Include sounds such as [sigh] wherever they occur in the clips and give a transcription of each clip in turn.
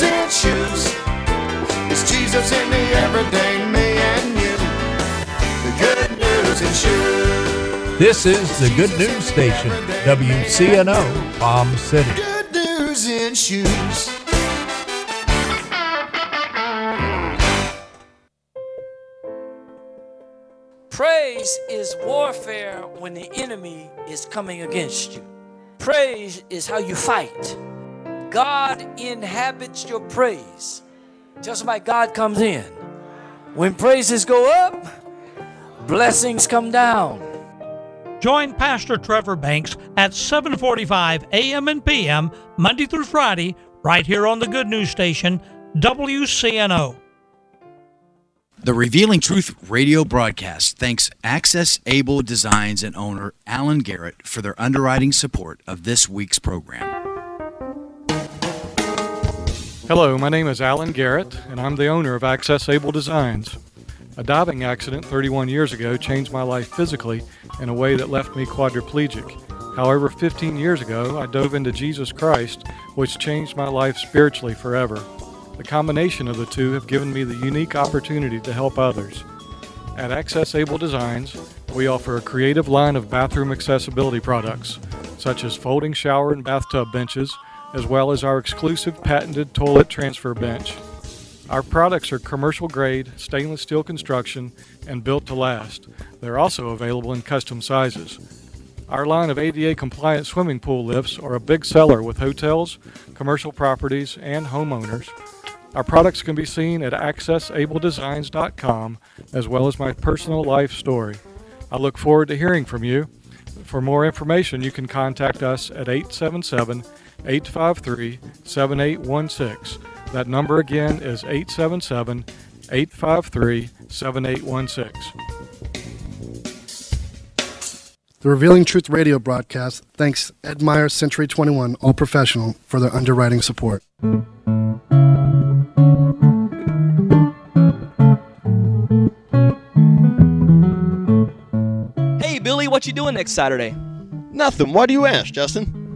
news in shoes. It's Jesus in the everyday me and you. The good news in shoes. This is the Good News Station, WCNO, Palm City. Good news in shoes. Praise is warfare when the enemy is coming against you. Praise is how you fight. God inhabits your praise. Just like God comes in. When praises go up, blessings come down. Join Pastor Trevor Banks at 7:45 a.m. and p.m. Monday through Friday right here on the Good News Station WCNO. The Revealing Truth radio broadcast thanks Access Able Designs and owner Alan Garrett for their underwriting support of this week's program. Hello, my name is Alan Garrett, and I'm the owner of Access Able Designs. A diving accident 31 years ago changed my life physically in a way that left me quadriplegic. However, 15 years ago, I dove into Jesus Christ, which changed my life spiritually forever. The combination of the two have given me the unique opportunity to help others. At Access Able Designs, we offer a creative line of bathroom accessibility products, such as folding shower and bathtub benches, as well as our exclusive patented toilet transfer bench. Our products are commercial grade, stainless steel construction, and built to last. They're also available in custom sizes. Our line of ADA compliant swimming pool lifts are a big seller with hotels, commercial properties, and homeowners. Our products can be seen at accessabledesigns.com as well as my personal life story. I look forward to hearing from you. For more information, you can contact us at 877 853 7816. That number again is 877 853 7816. The Revealing Truth radio broadcast thanks Ed Meyer Century 21 All Professional for their underwriting support. Hey, Billy, what you doing next Saturday? Nothing. Why do you ask, Justin?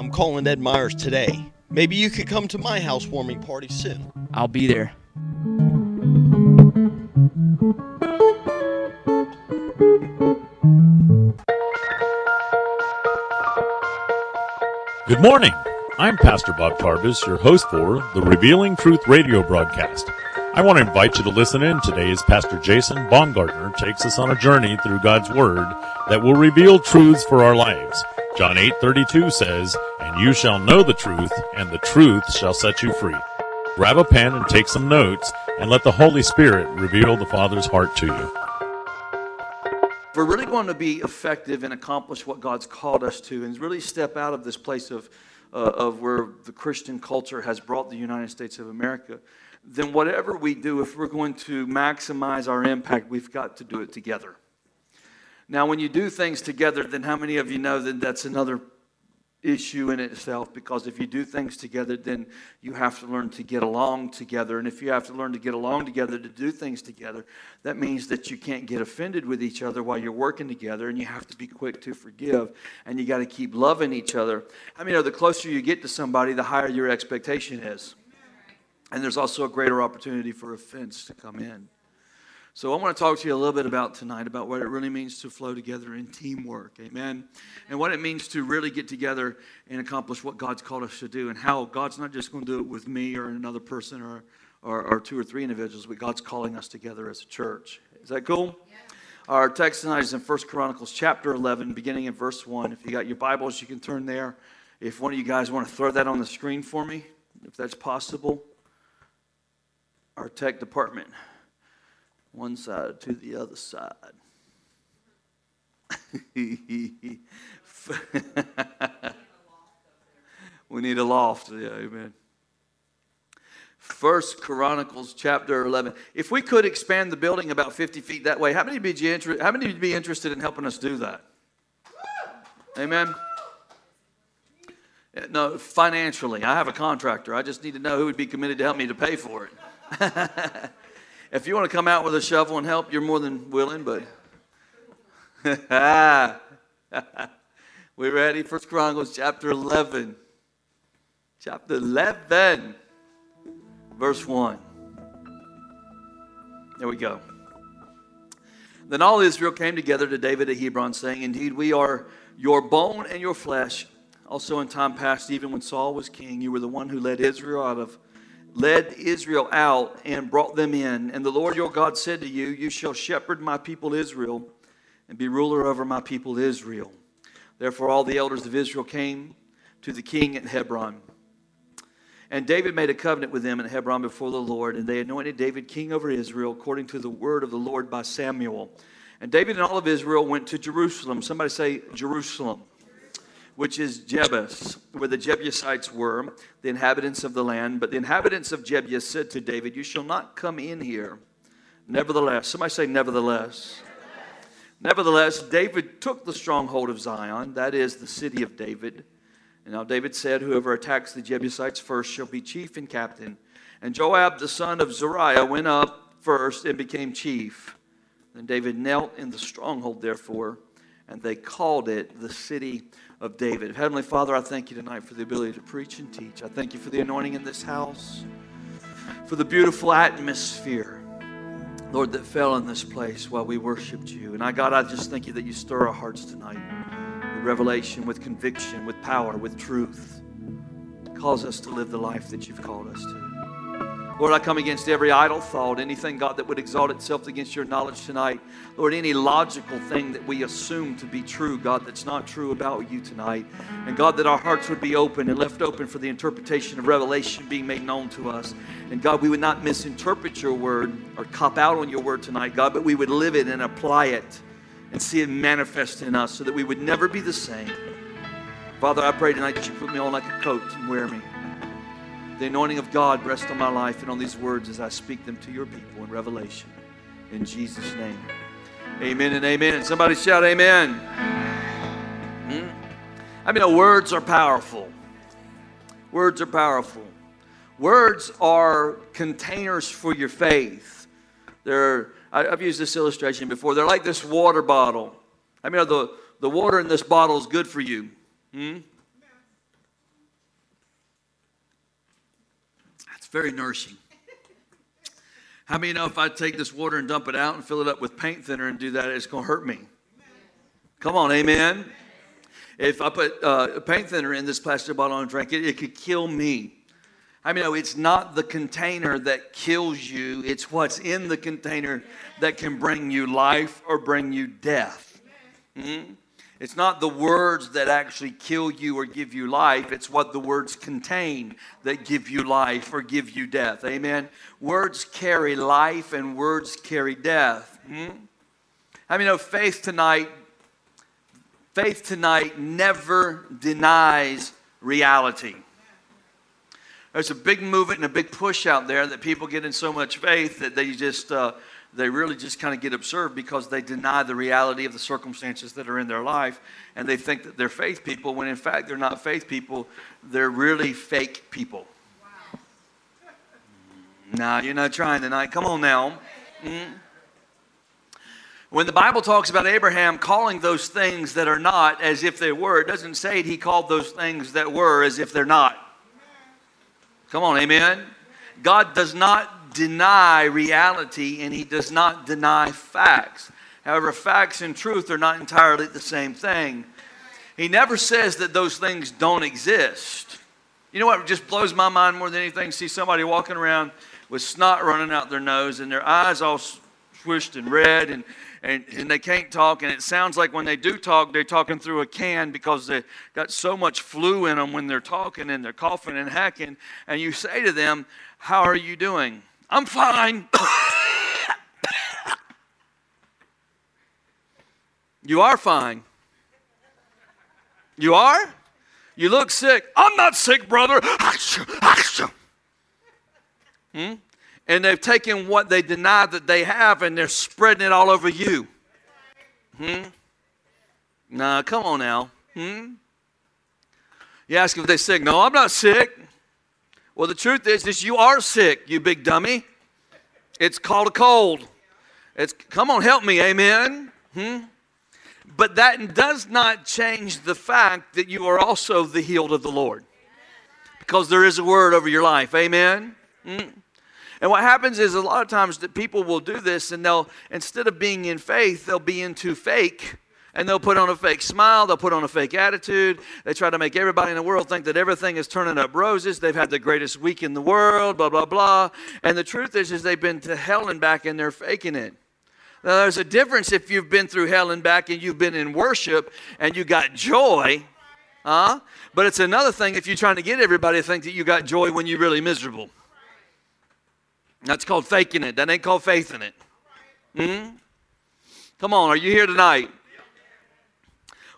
I'm calling Ed Myers today. Maybe you could come to my housewarming party soon. I'll be there. Good morning. I'm Pastor Bob Tarbus, your host for the Revealing Truth radio broadcast. I want to invite you to listen in today as Pastor Jason Baumgartner takes us on a journey through God's Word that will reveal truths for our lives. John 8:32 says, "And you shall know the truth, and the truth shall set you free." Grab a pen and take some notes, and let the Holy Spirit reveal the Father's heart to you. If we're really going to be effective and accomplish what God's called us to, and really step out of this place of, uh, of where the Christian culture has brought the United States of America, then whatever we do, if we're going to maximize our impact, we've got to do it together. Now, when you do things together, then how many of you know that that's another issue in itself? Because if you do things together, then you have to learn to get along together. And if you have to learn to get along together to do things together, that means that you can't get offended with each other while you're working together, and you have to be quick to forgive, and you got to keep loving each other. I mean, the closer you get to somebody, the higher your expectation is. And there's also a greater opportunity for offense to come in. So I want to talk to you a little bit about tonight about what it really means to flow together in teamwork. Amen. And what it means to really get together and accomplish what God's called us to do and how God's not just going to do it with me or another person or, or, or two or three individuals, but God's calling us together as a church. Is that cool? Our text tonight is in First Chronicles chapter 11, beginning in verse 1. If you got your Bibles, you can turn there. If one of you guys want to throw that on the screen for me, if that's possible. Our tech department, one side to the other side. [laughs] we need a loft. Yeah, amen. First Chronicles chapter 11. If we could expand the building about 50 feet that way, how many be, how many would be interested in helping us do that? Amen. Eh, no, financially. I have a contractor. I just need to know who would be committed to help me to pay for it. [laughs] if you want to come out with a shovel and help, you're more than willing, but. [laughs] we ready? First Chronicles chapter 11. Chapter 11 verse 1. There we go. Then all Israel came together to David at Hebron, saying, Indeed, we are your bone and your flesh. Also in time past, even when Saul was king, you were the one who led Israel out of led Israel out and brought them in. And the Lord your God said to you, You shall shepherd my people Israel and be ruler over my people Israel. Therefore, all the elders of Israel came to the king at Hebron. And David made a covenant with them in Hebron before the Lord, and they anointed David king over Israel according to the word of the Lord by Samuel. And David and all of Israel went to Jerusalem. Somebody say Jerusalem, which is Jebus, where the Jebusites were, the inhabitants of the land. But the inhabitants of Jebus said to David, You shall not come in here. Nevertheless, somebody say, Nevertheless. Nevertheless, David took the stronghold of Zion, that is the city of David and now David said, Whoever attacks the Jebusites first shall be chief and captain. And Joab, the son of Zeruiah, went up first and became chief. Then David knelt in the stronghold, therefore, and they called it the city of David. Heavenly Father, I thank you tonight for the ability to preach and teach. I thank you for the anointing in this house, for the beautiful atmosphere, Lord, that fell in this place while we worshiped you. And I, God, I just thank you that you stir our hearts tonight with revelation, with conviction, with power, with truth. Cause us to live the life that you've called us to. Lord, I come against every idle thought, anything, God, that would exalt itself against your knowledge tonight. Lord, any logical thing that we assume to be true, God, that's not true about you tonight. And God, that our hearts would be open and left open for the interpretation of revelation being made known to us. And God, we would not misinterpret your word or cop out on your word tonight, God, but we would live it and apply it and see it manifest in us so that we would never be the same. Father, I pray tonight that you put me on like a coat and wear me. The anointing of God rest on my life and on these words as I speak them to your people in Revelation. In Jesus' name. Amen and amen. Somebody shout amen. Hmm? I mean, words are powerful. Words are powerful. Words are containers for your faith. They're I, have used this illustration before. They're like this water bottle. I mean, the, the water in this bottle is good for you. Hmm? Very nourishing. How many know if I take this water and dump it out and fill it up with paint thinner and do that, it's going to hurt me? Come on, amen. If I put uh, paint thinner in this plastic bottle and drink it, it could kill me. I mean, no, it's not the container that kills you, it's what's in the container that can bring you life or bring you death. Mm-hmm. It's not the words that actually kill you or give you life, it's what the words contain that give you life or give you death. Amen. Words carry life and words carry death. Mm-hmm. I mean, no, faith tonight, faith tonight never denies reality. There's a big movement and a big push out there that people get in so much faith that they just, uh, they really just kind of get observed because they deny the reality of the circumstances that are in their life and they think that they're faith people when in fact they're not faith people, they're really fake people. Wow. Nah, you're not trying tonight. Come on now. Mm-hmm. When the Bible talks about Abraham calling those things that are not as if they were, it doesn't say he called those things that were as if they're not. Come on, amen. God does not deny reality and he does not deny facts. However, facts and truth are not entirely the same thing. He never says that those things don't exist. You know what just blows my mind more than anything? See somebody walking around with snot running out their nose and their eyes all swished and red and, and, and they can't talk, and it sounds like when they do talk, they're talking through a can because they got so much flu in them when they're talking and they're coughing and hacking. And you say to them, How are you doing? I'm fine. you are fine. You are? You look sick. I'm not sick, brother. Hmm? And they've taken what they deny that they have and they're spreading it all over you. Hmm? Nah, come on now. Hmm? You ask if they're sick. No, I'm not sick. Well, the truth is, is you are sick, you big dummy. It's called a cold. It's come on, help me, amen. Hmm? But that does not change the fact that you are also the healed of the Lord. Because there is a word over your life. Amen. Mm. And what happens is a lot of times that people will do this and they'll, instead of being in faith, they'll be into fake and they'll put on a fake smile, they'll put on a fake attitude. They try to make everybody in the world think that everything is turning up roses. They've had the greatest week in the world, blah, blah, blah. And the truth is, is they've been to hell and back and they're faking it. Now, there's a difference if you've been through hell and back and you've been in worship and you got joy, huh? But it's another thing if you're trying to get everybody to think that you got joy when you're really miserable. That's called faking it. That ain't called faith in it. hmm Come on, are you here tonight?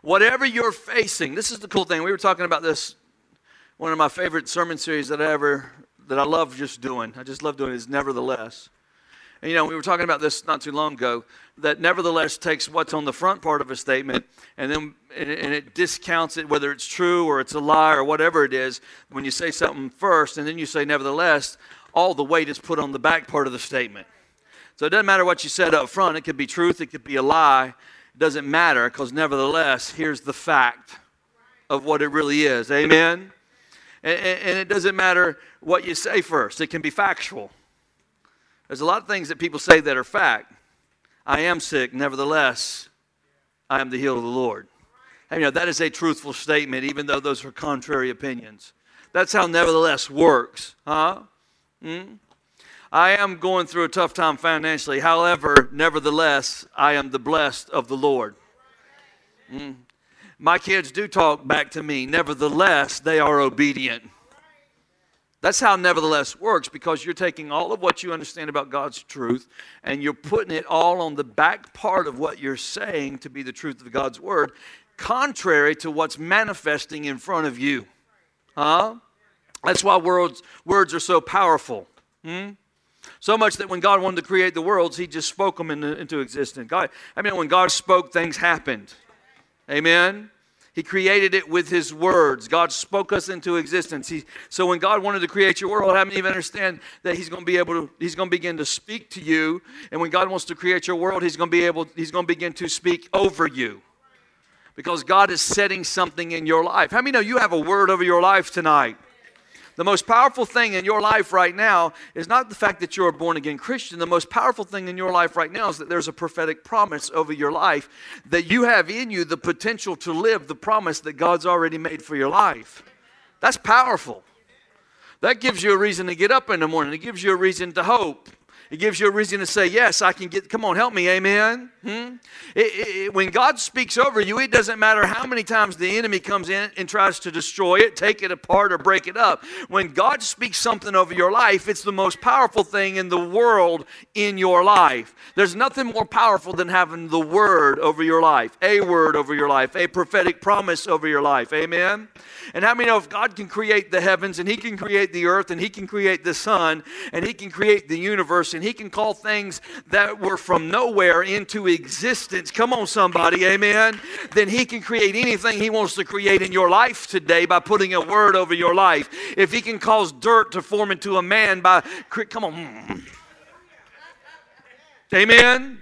Whatever you're facing, this is the cool thing. We were talking about this. One of my favorite sermon series that I ever that I love just doing. I just love doing is nevertheless. And, you know, we were talking about this not too long ago, that nevertheless takes what's on the front part of a statement and then and it discounts it, whether it's true or it's a lie or whatever it is. When you say something first and then you say nevertheless, all the weight is put on the back part of the statement. So it doesn't matter what you said up front. It could be truth, it could be a lie. Doesn't matter because nevertheless, here's the fact of what it really is. Amen? And, and it doesn't matter what you say first, it can be factual. There's a lot of things that people say that are fact. I am sick, nevertheless, I am the healed of the Lord. And, you know, that is a truthful statement, even though those are contrary opinions. That's how nevertheless works, huh? Hmm? I am going through a tough time financially. However, nevertheless, I am the blessed of the Lord. Hmm? My kids do talk back to me. Nevertheless, they are obedient. That's how nevertheless works because you're taking all of what you understand about God's truth and you're putting it all on the back part of what you're saying to be the truth of God's word, contrary to what's manifesting in front of you. Huh? That's why words, words are so powerful. Hmm? So much that when God wanted to create the worlds, He just spoke them into, into existence. God, I mean, when God spoke, things happened. Amen. He created it with His words. God spoke us into existence. He, so when God wanted to create your world, many of you understand that He's going to be able to? He's going to begin to speak to you, and when God wants to create your world, He's going to be able. He's going to begin to speak over you, because God is setting something in your life. How many know you have a word over your life tonight? The most powerful thing in your life right now is not the fact that you're a born again Christian. The most powerful thing in your life right now is that there's a prophetic promise over your life that you have in you the potential to live the promise that God's already made for your life. That's powerful. That gives you a reason to get up in the morning, it gives you a reason to hope. It gives you a reason to say, Yes, I can get, come on, help me, amen. Hmm? It, it, when God speaks over you, it doesn't matter how many times the enemy comes in and tries to destroy it, take it apart, or break it up. When God speaks something over your life, it's the most powerful thing in the world in your life. There's nothing more powerful than having the word over your life, a word over your life, a prophetic promise over your life, amen. And how many know if God can create the heavens and He can create the earth and He can create the sun and He can create the universe and He can call things that were from nowhere into existence? Come on, somebody, amen. Then He can create anything He wants to create in your life today by putting a word over your life. If He can cause dirt to form into a man by, come on. Amen.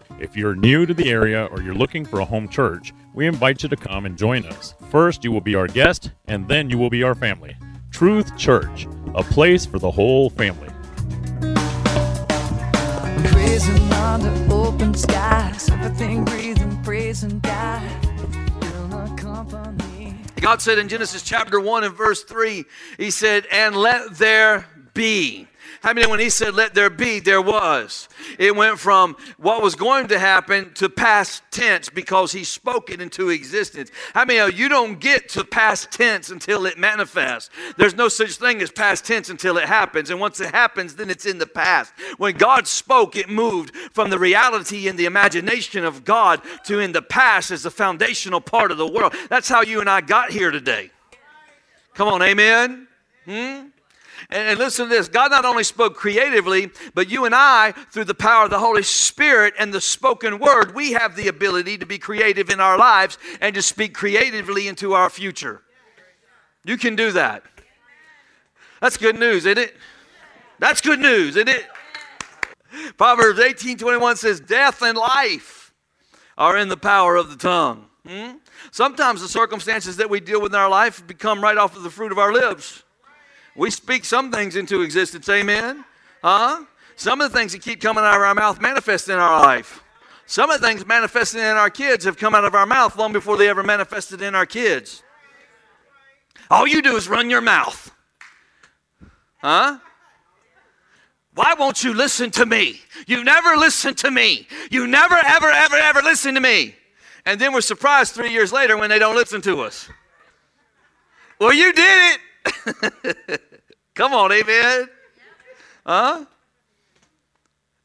If you're new to the area or you're looking for a home church, we invite you to come and join us. First, you will be our guest, and then you will be our family. Truth Church, a place for the whole family. Cruising under open skies, everything breathing, praising God. Feel the company. God said in Genesis chapter 1 and verse 3, He said, And let there be. How many, when He said, Let there be, there was? It went from what was going to happen to past tense because He spoke it into existence. How many you don't get to past tense until it manifests? There's no such thing as past tense until it happens. And once it happens, then it's in the past. When God spoke, it moved from the reality and the imagination of God to in the past as the foundational part of the world. That's how you and I got here today. Come on, amen? Hmm? And, listen to this God not only spoke creatively, but you and I, through the power of the Holy Spirit and the spoken word, we have the ability to be creative in our lives and to speak creatively into our future. You can do that. That's good news, isn't it? That's good news, isn't it? Proverbs 18 21 says, Death and life are in the power of the tongue. Hmm? Sometimes the circumstances that we deal with in our life become right off of the fruit of our lips. We speak some things into existence, amen? Huh? Some of the things that keep coming out of our mouth manifest in our life. Some of the things manifesting in our kids have come out of our mouth long before they ever manifested in our kids. All you do is run your mouth. Huh? Why won't you listen to me? You never listen to me. You never, ever, ever, ever listen to me. And then we're surprised three years later when they don't listen to us. Well, you did it. [laughs] Come on, amen. Huh?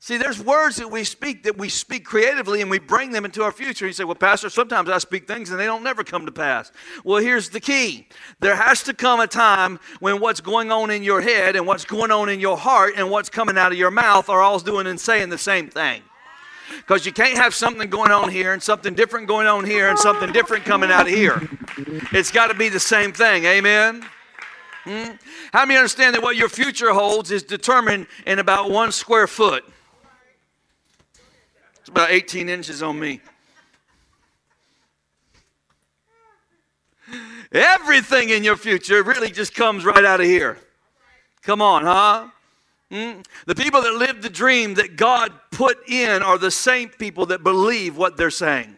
See, there's words that we speak that we speak creatively and we bring them into our future. You say, Well, Pastor, sometimes I speak things and they don't never come to pass. Well, here's the key there has to come a time when what's going on in your head and what's going on in your heart and what's coming out of your mouth are all doing and saying the same thing. Because you can't have something going on here and something different going on here and something different coming out of here. It's got to be the same thing. Amen? Hmm? How many understand that what your future holds is determined in about one square foot? It's about 18 inches on me. Everything in your future really just comes right out of here. Come on, huh? Hmm? The people that live the dream that God put in are the same people that believe what they're saying.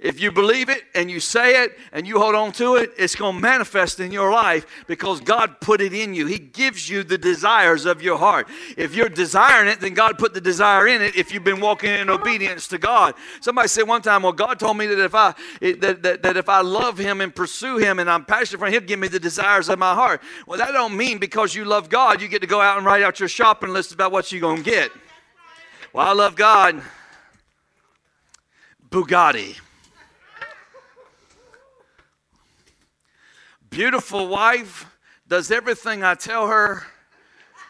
If you believe it and you say it and you hold on to it, it's going to manifest in your life because God put it in you. He gives you the desires of your heart. If you're desiring it, then God put the desire in it if you've been walking in obedience to God. Somebody said one time, well, God told me that if I that, that, that if I love him and pursue him and I'm passionate for him, he'll give me the desires of my heart. Well, that don't mean because you love God, you get to go out and write out your shopping list about what you're going to get. Well, I love God. Bugatti. Beautiful wife, does everything I tell her,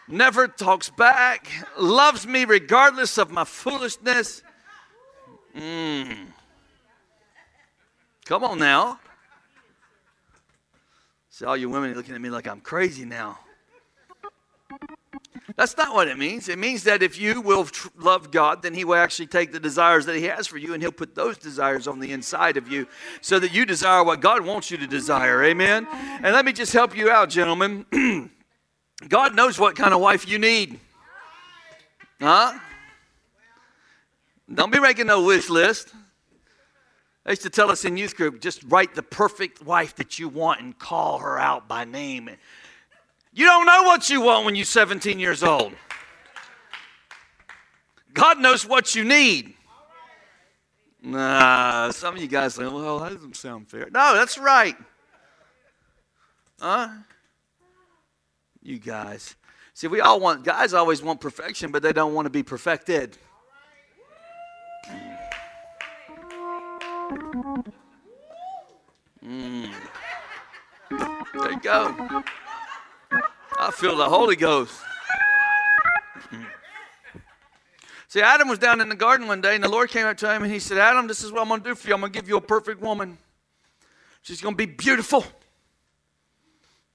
never talks back, loves me regardless of my foolishness. Mm. Come on now. See, all you women looking at me like I'm crazy now. That's not what it means. It means that if you will tr- love God, then He will actually take the desires that He has for you and He'll put those desires on the inside of you so that you desire what God wants you to desire. Amen? And let me just help you out, gentlemen. [clears throat] God knows what kind of wife you need. Huh? Don't be making no wish list. They used to tell us in youth group just write the perfect wife that you want and call her out by name. You don't know what you want when you're 17 years old. God knows what you need. Nah, some of you guys say, well, that doesn't sound fair. No, that's right. Huh? You guys. See, we all want, guys always want perfection, but they don't want to be perfected. Mm. There you go. I feel the Holy Ghost. See, Adam was down in the garden one day, and the Lord came up to him and he said, Adam, this is what I'm going to do for you. I'm going to give you a perfect woman. She's going to be beautiful.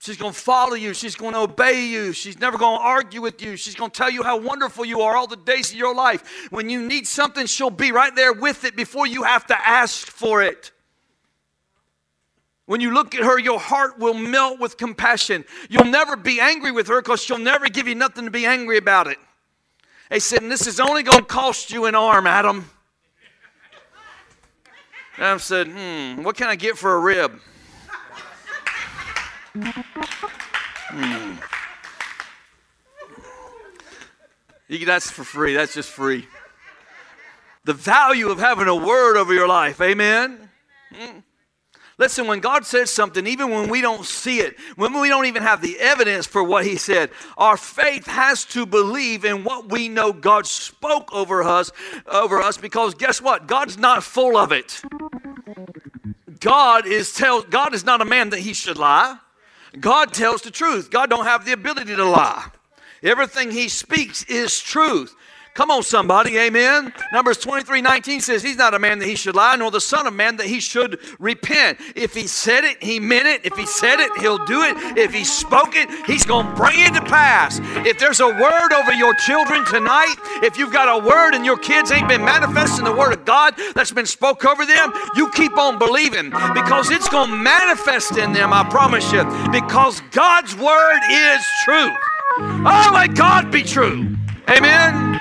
She's going to follow you. She's going to obey you. She's never going to argue with you. She's going to tell you how wonderful you are all the days of your life. When you need something, she'll be right there with it before you have to ask for it. When you look at her, your heart will melt with compassion. You'll never be angry with her because she'll never give you nothing to be angry about it. They said, and this is only going to cost you an arm, Adam. Adam said, hmm, what can I get for a rib? Hmm. That's for free. That's just free. The value of having a word over your life. Amen. Hmm. Listen, when God says something, even when we don't see it, when we don't even have the evidence for what He said, our faith has to believe in what we know God spoke over us, over us, because guess what? God's not full of it. God is tell God is not a man that he should lie. God tells the truth. God don't have the ability to lie. Everything he speaks is truth. Come on, somebody, amen. Numbers 23 19 says, He's not a man that he should lie, nor the Son of Man that he should repent. If he said it, he meant it. If he said it, he'll do it. If he spoke it, he's going to bring it to pass. If there's a word over your children tonight, if you've got a word and your kids ain't been manifesting the word of God that's been spoke over them, you keep on believing because it's going to manifest in them, I promise you, because God's word is true. Oh, let God be true. Amen.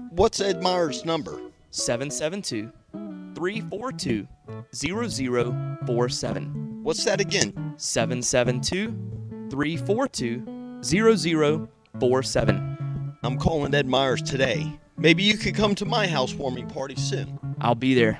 What's Ed Meyer's number? 772 342 0047. What's that again? 772 342 0047. I'm calling Ed Myers today. Maybe you could come to my housewarming party soon. I'll be there.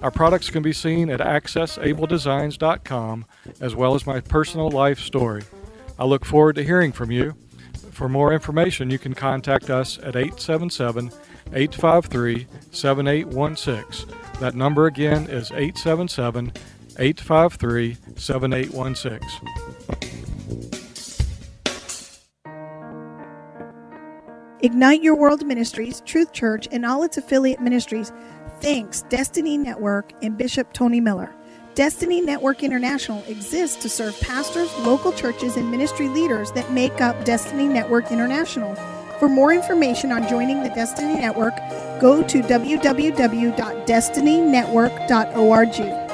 Our products can be seen at accessabledesigns.com as well as my personal life story. I look forward to hearing from you. For more information, you can contact us at 877 853 7816. That number again is 877 853 7816. Ignite Your World Ministries, Truth Church, and all its affiliate ministries thanks Destiny Network and Bishop Tony Miller. Destiny Network International exists to serve pastors, local churches, and ministry leaders that make up Destiny Network International. For more information on joining the Destiny Network, go to www.destinynetwork.org.